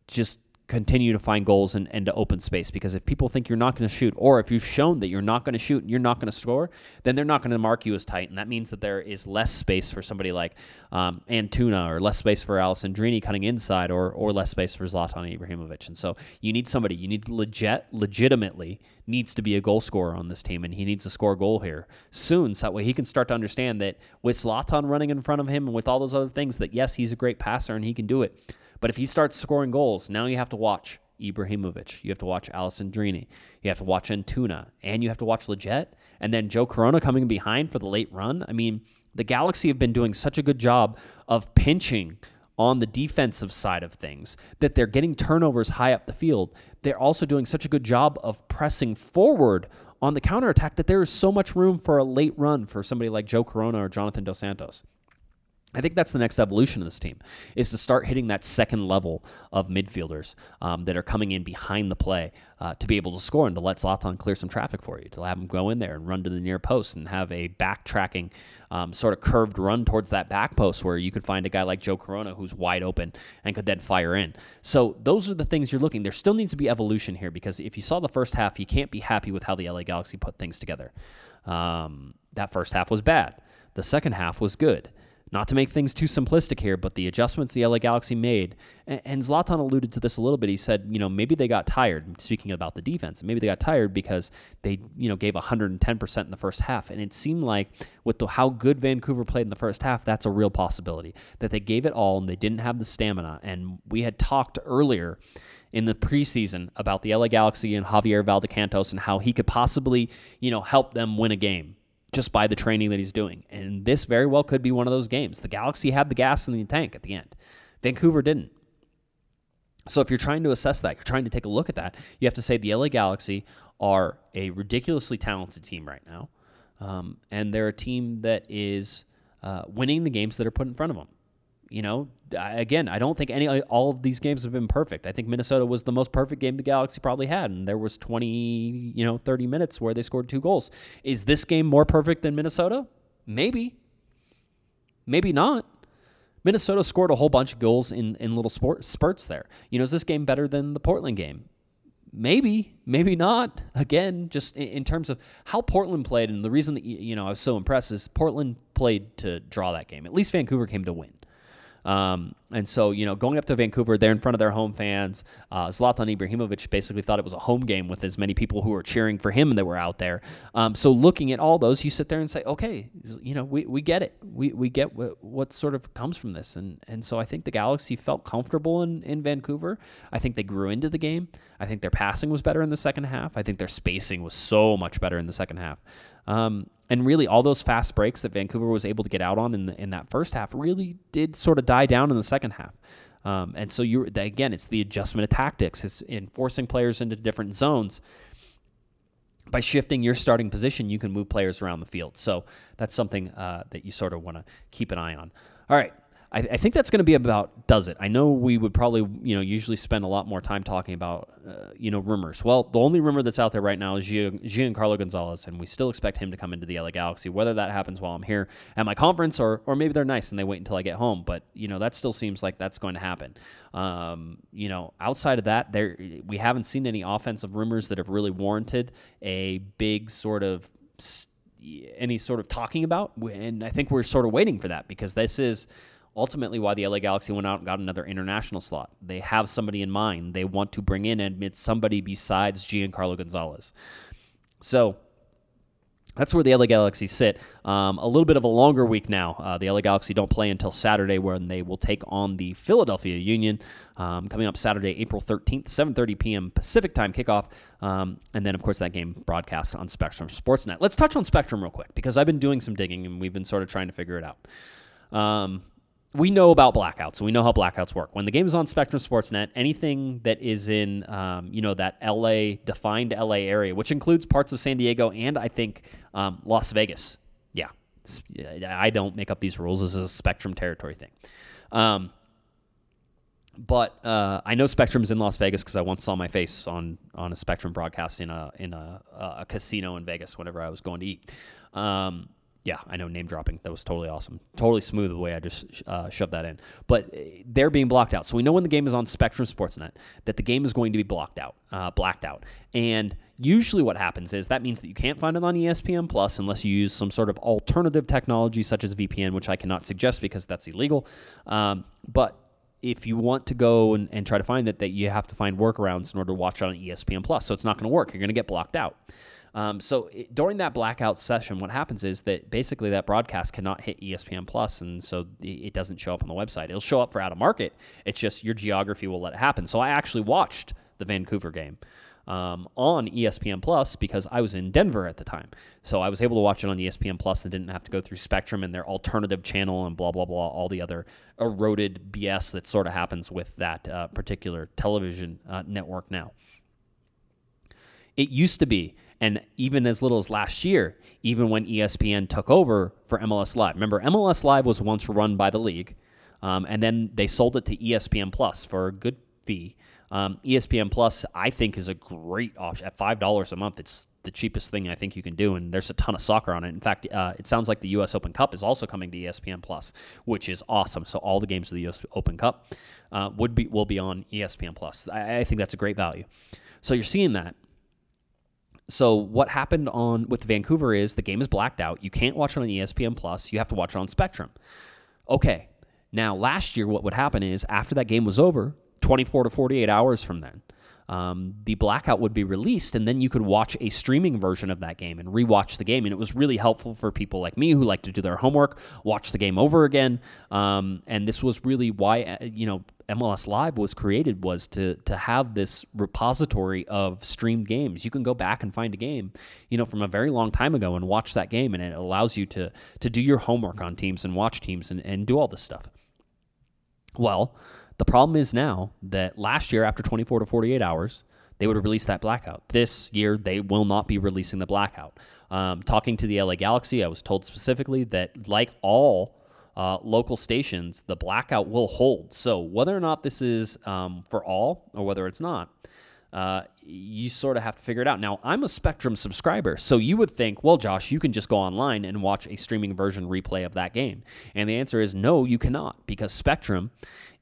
just continue to find goals and, and to open space because if people think you're not going to shoot or if you've shown that you're not going to shoot and you're not going to score then they're not going to mark you as tight. And that means that there is less space for somebody like um, Antuna or less space for Alessandrini cutting inside or or less space for Zlatan Ibrahimovic. And so you need somebody you need legit legitimately needs to be a goal scorer on this team and he needs to score a goal here soon so that way he can start to understand that with Zlatan running in front of him and with all those other things that yes he's a great passer and he can do it but if he starts scoring goals, now you have to watch Ibrahimovic. You have to watch Alessandrini. You have to watch Antuna. And you have to watch Lletget. And then Joe Corona coming behind for the late run. I mean, the Galaxy have been doing such a good job of pinching on the defensive side of things that they're getting turnovers high up the field. They're also doing such a good job of pressing forward on the counterattack that there is so much room for a late run for somebody like Joe Corona or Jonathan Dos Santos. I think that's the next evolution of this team is to start hitting that second level of midfielders um, that are coming in behind the play uh, to be able to score and to let Zlatan clear some traffic for you, to have him go in there and run to the near post and have a backtracking um, sort of curved run towards that back post where you could find a guy like Joe Corona who's wide open and could then fire in. So those are the things you're looking. There still needs to be evolution here because if you saw the first half, you can't be happy with how the LA Galaxy put things together. Um, that first half was bad. The second half was good. Not to make things too simplistic here, but the adjustments the LA Galaxy made, and, Zlatan alluded to this a little bit. He said, you know, maybe they got tired, speaking about the defense, maybe they got tired because they, you know, gave 110% in the first half. And it seemed like with the, how good Vancouver played in the first half, that's a real possibility. That they gave it all and they didn't have the stamina. And we had talked earlier in the preseason about the LA Galaxy and Javier Valdecantos and how he could possibly, you know, help them win a game just by the training that he's doing. And this very well could be one of those games. The Galaxy had the gas in the tank at the end, Vancouver didn't. So if you're trying to assess that, you're trying to take a look at that, you have to say the LA Galaxy are a ridiculously talented team right now. Um, and they're a team that is uh, winning the games that are put in front of them you know, again, I don't think any uh, all of these games have been perfect. I think Minnesota was the most perfect game the Galaxy probably had, and there was 20, you know, 30 minutes where they scored two goals. Is this game more perfect than Minnesota? Maybe. Maybe not. Minnesota scored a whole bunch of goals in, in little sport, spurts there. You know, is this game better than the Portland game? Maybe, maybe not. Again, just in, in terms of how Portland played, and the reason that you know I was so impressed is Portland played to draw that game. At least Vancouver came to win. Um, and so, you know, going up to Vancouver, they're in front of their home fans. Uh, Zlatan Ibrahimovic basically thought it was a home game with as many people who were cheering for him that were out there. Um, so, looking at all those, you sit there and say, okay, you know, we, we get it. We, we get what, what sort of comes from this. And, and so, I think the Galaxy felt comfortable in, in Vancouver. I think they grew into the game. I think their passing was better in the second half. I think their spacing was so much better in the second half. Um, and really, all those fast breaks that Vancouver was able to get out on in the, in that first half really did sort of die down in the second half. Um, and so you again, it's the adjustment of tactics. It's enforcing players into different zones. By shifting your starting position, you can move players around the field. So that's something uh, that you sort of want to keep an eye on. All right, I, I think that's going to be about does it. I know we would probably you know usually spend a lot more time talking about uh, you know rumors. Well, the only rumor that's out there right now is Gian, Giancarlo Gonzalez, and we still expect him to come into the LA Galaxy. Whether that happens while I'm here at my conference, or or maybe they're nice and they wait until I get home. But you know that still seems like that's going to happen. Um, you know, outside of that, there we haven't seen any offensive rumors that have really warranted a big sort of any sort of talking about, and I think we're sort of waiting for that because this is ultimately why the LA Galaxy went out and got another international slot. They have somebody in mind. They want to bring in and admit somebody besides Giancarlo Gonzalez. So that's where the LA Galaxy sit. Um, a little bit of a longer week now. Uh, the LA Galaxy don't play until Saturday, when they will take on the Philadelphia Union. Um, coming up Saturday, April 13th, 7:30 p.m. Pacific time kickoff, um, and then of course that game broadcasts on Spectrum Sportsnet. Let's touch on Spectrum real quick because I've been doing some digging and we've been sort of trying to figure it out. We know about blackouts, we know how blackouts work. When the game is on Spectrum Sportsnet, anything that is in, um, you know, that LA defined LA area, which includes parts of San Diego and I think um, Las Vegas. Yeah, I don't make up these rules. This is a Spectrum territory thing. Um, but uh, I know Spectrum's in Las Vegas because I once saw my face on on a Spectrum broadcast in a in a, a casino in Vegas whenever I was going to eat. Um, yeah, I know name dropping. That was totally awesome. Totally smooth the way I just uh, shoved that in. But uh, they're being blocked out. So we know when the game is on Spectrum Sportsnet that the game is going to be blocked out, uh, blacked out. And usually what happens is that means that you can't find it on ESPN Plus unless you use some sort of alternative technology such as VPN, which I cannot suggest because that's illegal. Um, but if you want to go and, and try to find it, that you have to find workarounds in order to watch it on ESPN Plus. So it's not going to work. You're going to get blocked out. Um, so it, during that blackout session, what happens is that basically that broadcast cannot hit ESPN Plus, and so it doesn't show up on the website. It'll show up for out of market. It's just your geography will let it happen. So I actually watched the Vancouver game. Um, on ESPN Plus because I was in Denver at the time. So I was able to watch it on ESPN Plus and didn't have to go through Spectrum and their alternative channel and blah, blah, blah, all the other eroded BS that sort of happens with that uh, particular television uh, network now. It used to be and even as little as last year, even when ESPN took over for MLS Live. Remember, MLS Live was once run by the league, um, and then they sold it to ESPN Plus for a good fee. Um, ESPN Plus, I think, is a great option. At $5 a month, it's the cheapest thing I think you can do, and there's a ton of soccer on it. In fact, uh, it sounds like the U.S. Open Cup is also coming to ESPN Plus, which is awesome. So all the games of the U.S. Open Cup uh, would be will be on ESPN Plus. I, I think that's a great value. So you're seeing that, so what happened on with Vancouver is the game is blacked out. You can't watch it on ESPN Plus. You have to watch it on Spectrum. Okay. Now last year, what would happen is after that game was over, 24 to 48 hours from then, um, the blackout would be released, and then you could watch a streaming version of that game and rewatch the game. And it was really helpful for people like me who like to do their homework, watch the game over again. Um, and this was really why uh, you know MLS Live was created was to to have this repository of streamed games. You can go back and find a game, you know, from a very long time ago and watch that game, and it allows you to to do your homework on teams and watch teams and, and do all this stuff. Well, the problem is now that last year, after 24 to 48 hours, they would have released that blackout. This year, they will not be releasing the blackout. Um, talking to the LA Galaxy, I was told specifically that, like all uh, local stations, the blackout will hold. So, whether or not this is um, for all or whether it's not, uh, you sort of have to figure it out. Now, I'm a Spectrum subscriber, so you would think, well, Josh, you can just go online and watch a streaming version replay of that game. And the answer is no, you cannot, because Spectrum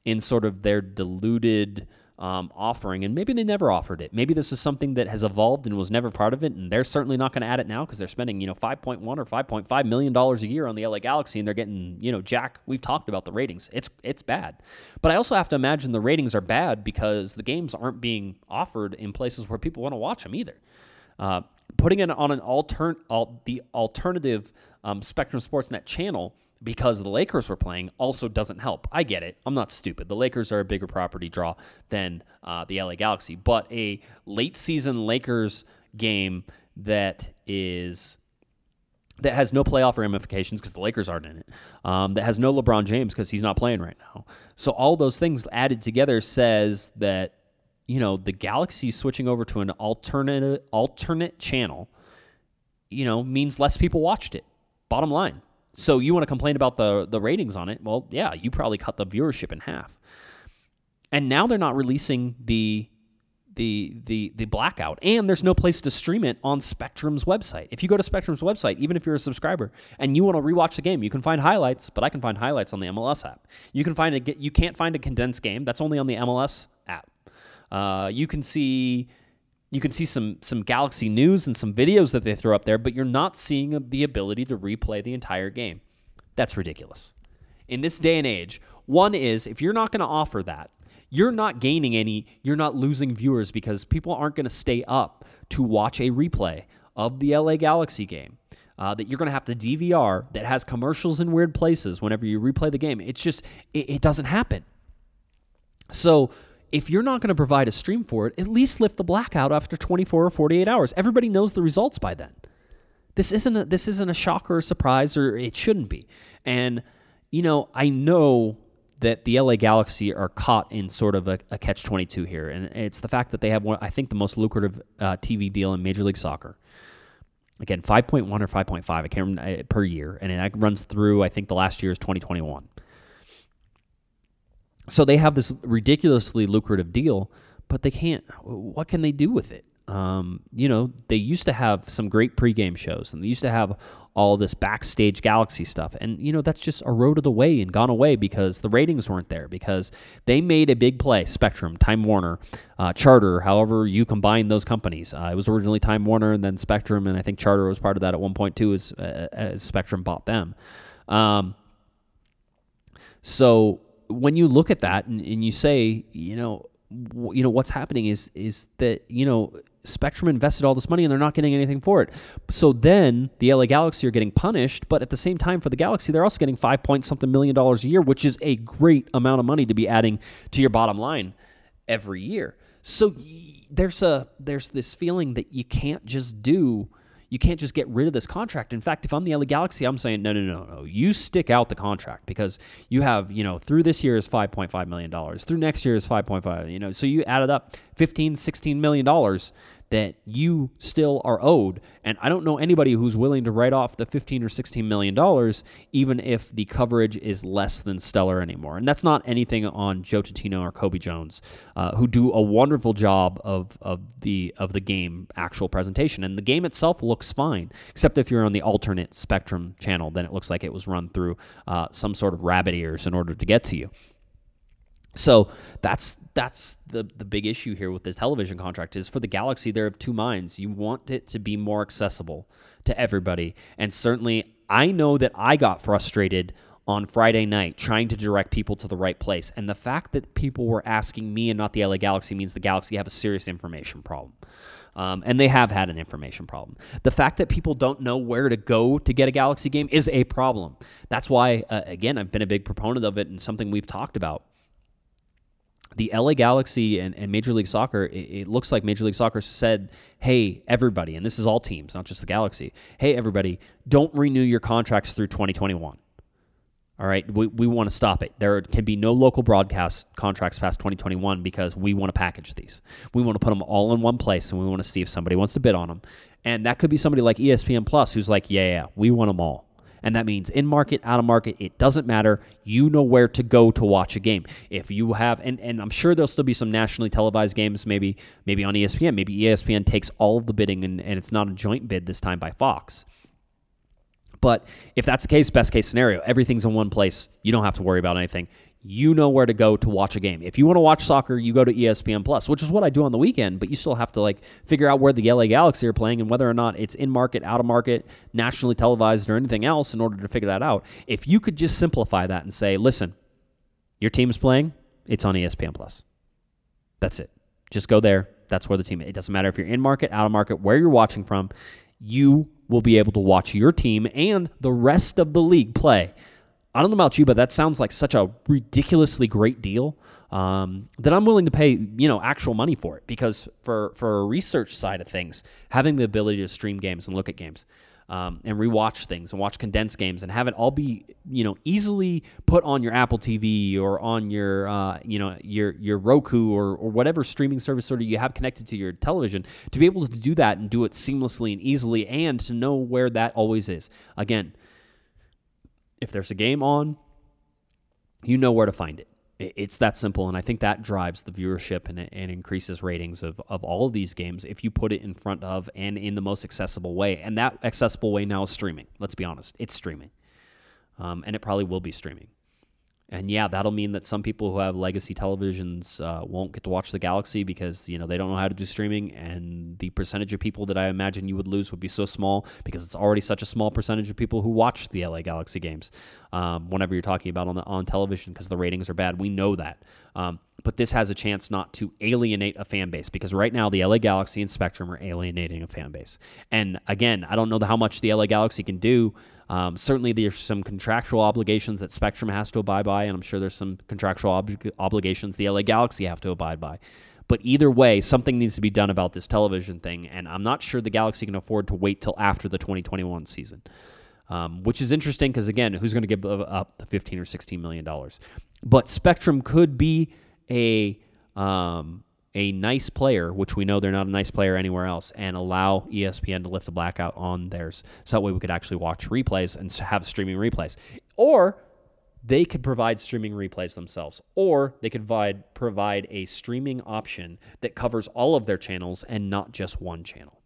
in sort of their diluted um, offering, and maybe they never offered it. Maybe this is something that has evolved and was never part of it, and they're certainly not going to add it now because they're spending you know 5.1 or 5.5 million dollars a year on the LA Galaxy, and they're getting you know Jack. We've talked about the ratings; it's it's bad. But I also have to imagine the ratings are bad because the games aren't being offered in places where people want to watch them either. Uh, putting it on an altern al- the alternative um, Spectrum Sportsnet channel because the Lakers were playing also doesn't help. I get it. I'm not stupid. The Lakers are a bigger property draw than uh, the LA Galaxy, but a late season Lakers game that is that has no playoff ramifications because the Lakers aren't in it. Um, that has no LeBron James because he's not playing right now. So all those things added together says that you know the Galaxy switching over to an alternate alternate channel, you know, means less people watched it. Bottom line. So you want to complain about the the ratings on it? Well, yeah, you probably cut the viewership in half. And now they're not releasing the the the the blackout and there's no place to stream it on Spectrum's website. If you go to Spectrum's website, even if you're a subscriber and you want to rewatch the game, you can find highlights, but I can find highlights on the MLS app. You can find a you can't find a condensed game. That's only on the MLS app. Uh, you can see you can see some some Galaxy news and some videos that they throw up there, but you're not seeing the ability to replay the entire game. That's ridiculous. In this day and age, one is if you're not going to offer that, you're not gaining any, you're not losing viewers because people aren't going to stay up to watch a replay of the LA Galaxy game. Uh, that you're going to have to DVR that has commercials in weird places whenever you replay the game. It's just, it, it doesn't happen. So if you're not going to provide a stream for it, at least lift the blackout after 24 or 48 hours. Everybody knows the results by then. This isn't a, this isn't a shock or a surprise, or it shouldn't be. And you know, I know that the LA Galaxy are caught in sort of a, a catch 22 here, and it's the fact that they have one, I think, the most lucrative uh, TV deal in Major League Soccer. Again, 5.1 or 5.5, I can't remember, uh, per year, and it runs through. I think the last year is 2021 so they have this ridiculously lucrative deal, but they can't. What can they do with it? Um, you know, they used to have some great pregame shows, and they used to have all this backstage Galaxy stuff, and you know that's just eroded away and gone away because the ratings weren't there because they made a big play. Spectrum, Time Warner, uh, Charter, however you combine those companies. Uh, it was originally Time Warner and then Spectrum, and I think Charter was part of that at one point too, as, uh, as Spectrum bought them. Um, so when you look at that and, and you say, you know, w- you know what's happening is is that you know Spectrum invested all this money and they're not getting anything for it. So then the LA Galaxy are getting punished, but at the same time for the Galaxy, they're also getting five point something million dollars a year, which is a great amount of money to be adding to your bottom line every year. So there's a there's this feeling that you can't just do you can't just get rid of this contract. In fact, if I'm the LA Galaxy, I'm saying, no, no, no, no. You stick out the contract because you have, you know, through this year is $5.5 million. Through next year is 5.5, you know, so you added up 15, 16 million dollars that you still are owed. And I don't know anybody who's willing to write off the 15 or 16 million dollars, even if the coverage is less than stellar anymore. And that's not anything on Joe Tutino or Cobi Jones, uh, who do a wonderful job of, of the of the game actual presentation. And the game itself looks fine, except if you're on the alternate Spectrum channel, then it looks like it was run through uh, some sort of rabbit ears in order to get to you. So that's that's the the big issue here with this television contract is for the Galaxy they're of two minds. You want it to be more accessible to everybody, and certainly I know that I got frustrated on Friday night trying to direct people to the right place, and the fact that people were asking me and not the LA Galaxy means the Galaxy have a serious information problem. Um, and they have had an information problem. The fact that people don't know where to go to get a Galaxy game is a problem. That's why, uh, again, I've been a big proponent of it and something we've talked about the LA Galaxy and, and Major League Soccer, it, it, looks like Major League Soccer said, hey, everybody, and this is all teams, not just the Galaxy, hey, everybody, don't renew your contracts through 2021. All right, we, we want to stop it. There can be no local broadcast contracts past 2021 because we want to package these. We want to put them all in one place and we want to see if somebody wants to bid on them. And that could be somebody like ESPN Plus who's like, yeah, yeah, we want them all and that means in market, out of market, it doesn't matter. You know where to go to watch a game. If you have, and, and I'm sure there'll still be some nationally televised games, maybe maybe on ESPN. Maybe ESPN takes all of the bidding, and, and it's not a joint bid this time by Fox. But if that's the case, best case scenario, everything's in one place. You don't have to worry about anything. You know where to go to watch a game. If you want to watch soccer, you go to ESPN Plus, which is what I do on the weekend, but you still have to like figure out where the LA Galaxy are playing and whether or not it's in market, out of market, nationally televised or anything else in order to figure that out. If you could just simplify that and say, "Listen, your team's playing, it's on ESPN Plus." That's it. Just go there. That's where the team. It doesn't matter if you're in market, out of market, where you're watching from. You will be able to watch your team and the rest of the league play I don't know about you, but that sounds like such a ridiculously great deal um, that I'm willing to pay, you know, actual money for it. Because for for a research side of things, having the ability to stream games and look at games um, and rewatch things and watch condensed games and have it all be, you know, easily put on your Apple TV or on your, uh, you know, your your Roku or or whatever streaming service sort of you have connected to your television to be able to do that and do it seamlessly and easily and to know where that always is. Again if there's a game on, you know where to find it. It's that simple, and I think that drives the viewership and, and increases ratings of, of all of these games if you put it in front of and in the most accessible way. And that accessible way now is streaming. Let's be honest, it's streaming, um, and it probably will be streaming. And yeah, that'll mean that some people who have legacy televisions uh, won't get to watch the Galaxy because you know they don't know how to do streaming, and the percentage of people that I imagine you would lose would be so small because it's already such a small percentage of people who watch the LA Galaxy games. Um, whenever you're talking about on the on television, because the ratings are bad, we know that. Um, but this has a chance not to alienate a fan base because right now the LA Galaxy and Spectrum are alienating a fan base. And again, I don't know how much the LA Galaxy can do. Um, certainly, there's some contractual obligations that Spectrum has to abide by, and I'm sure there's some contractual ob- obligations the LA Galaxy have to abide by. But either way, something needs to be done about this television thing, and I'm not sure the Galaxy can afford to wait till after the 2021 season. Um, which is interesting because again, who's going to give up 15 or 16 million dollars? But Spectrum could be a um, a nice player, which we know they're not a nice player anywhere else, and allow ESPN to lift a blackout on theirs. So that way we could actually watch replays and have streaming replays. Or they could provide streaming replays themselves, or they could provide, provide a streaming option that covers all of their channels and not just one channel.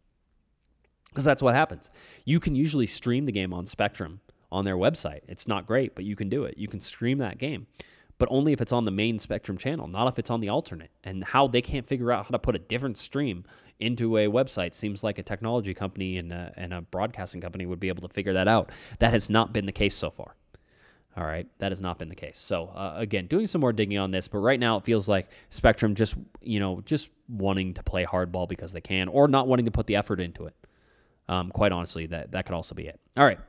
Because that's what happens. You can usually stream the game on Spectrum on their website. It's not great, but you can do it. You can stream that game but only if it's on the main Spectrum channel, not if it's on the alternate. And how they can't figure out how to put a different stream into a website seems like a technology company and a, and a broadcasting company would be able to figure that out. That has not been the case so far. All right, that has not been the case. So uh, again, doing some more digging on this, but right now it feels like Spectrum just you know just wanting to play hardball because they can, or not wanting to put the effort into it. Um, quite honestly, that that could also be it. All right,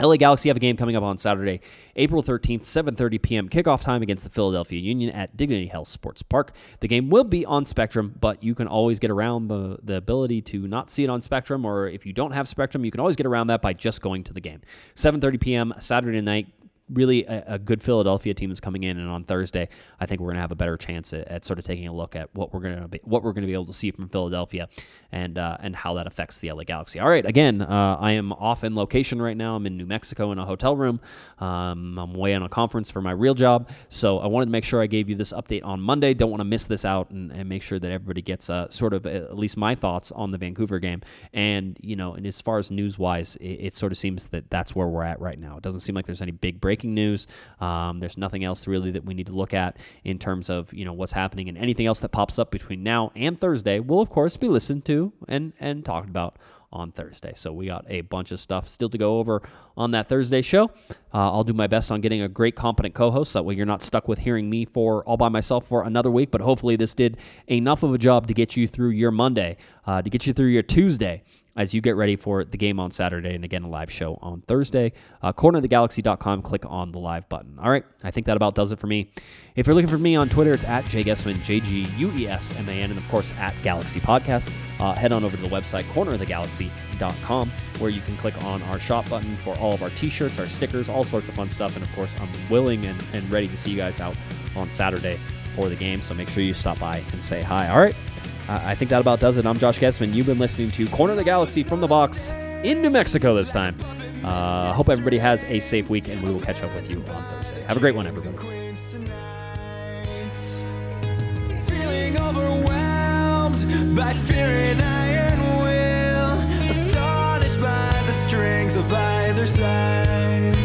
LA Galaxy have a game coming up on Saturday, April 13th, 7:30 p.m. kickoff time against the Philadelphia Union at Dignity Health Sports Park. The game will be on Spectrum, but you can always get around the the ability to not see it on Spectrum or if you don't have Spectrum, you can always get around that by just going to the game. 7:30 p.m. Saturday night really a, a, good Philadelphia team is coming in, and on Thursday, I think we're going to have a better chance at, at, sort of taking a look at what we're going to be what we're going to be able to see from Philadelphia, and uh, and how that affects the LA Galaxy. All right, again, uh, I am off in location right now. I'm in New Mexico in a hotel room. Um, I'm away on a conference for my real job, so I wanted to make sure I gave you this update on Monday. Don't want to miss this out, and, and make sure that everybody gets uh, sort of at least my thoughts on the Vancouver game. And you know, and as far as news wise, it, it sort of seems that that's where we're at right now. It doesn't seem like there's any big breaking news. Um, there's nothing else really that we need to look at in terms of you know what's happening and anything else that pops up between now and Thursday will of course be listened to and and talked about on Thursday. So we got a bunch of stuff still to go over on that Thursday show. Uh, I'll do my best on getting a great, competent co-host. So That way, you're not stuck with hearing me for all by myself for another week. But hopefully, this did enough of a job to get you through your Monday, uh, to get you through your Tuesday, as you get ready for the game on Saturday and again a live show on Thursday. Uh, cornerofthegalaxy.com, click on the live button. All right, I think that about does it for me. If you're looking for me on Twitter, it's at Jay Guesman, J G U E S M A N, and of course at Galaxy Podcast. Uh, head on over to the website, cornerofthegalaxy.com, where you can click on our shop button for all of our t shirts, our stickers, all sorts of fun stuff. And of course, I'm willing and, and ready to see you guys out on Saturday for the game. So make sure you stop by and say hi. All right. Uh, I think that about does it. I'm Josh Guesman. You've been listening to Corner of the Galaxy from the box in New Mexico this time. Uh, hope everybody has a safe week, and we will catch up with you on Thursday. Have a great one, everybody. by fear and iron will, astonished by the strings of either side.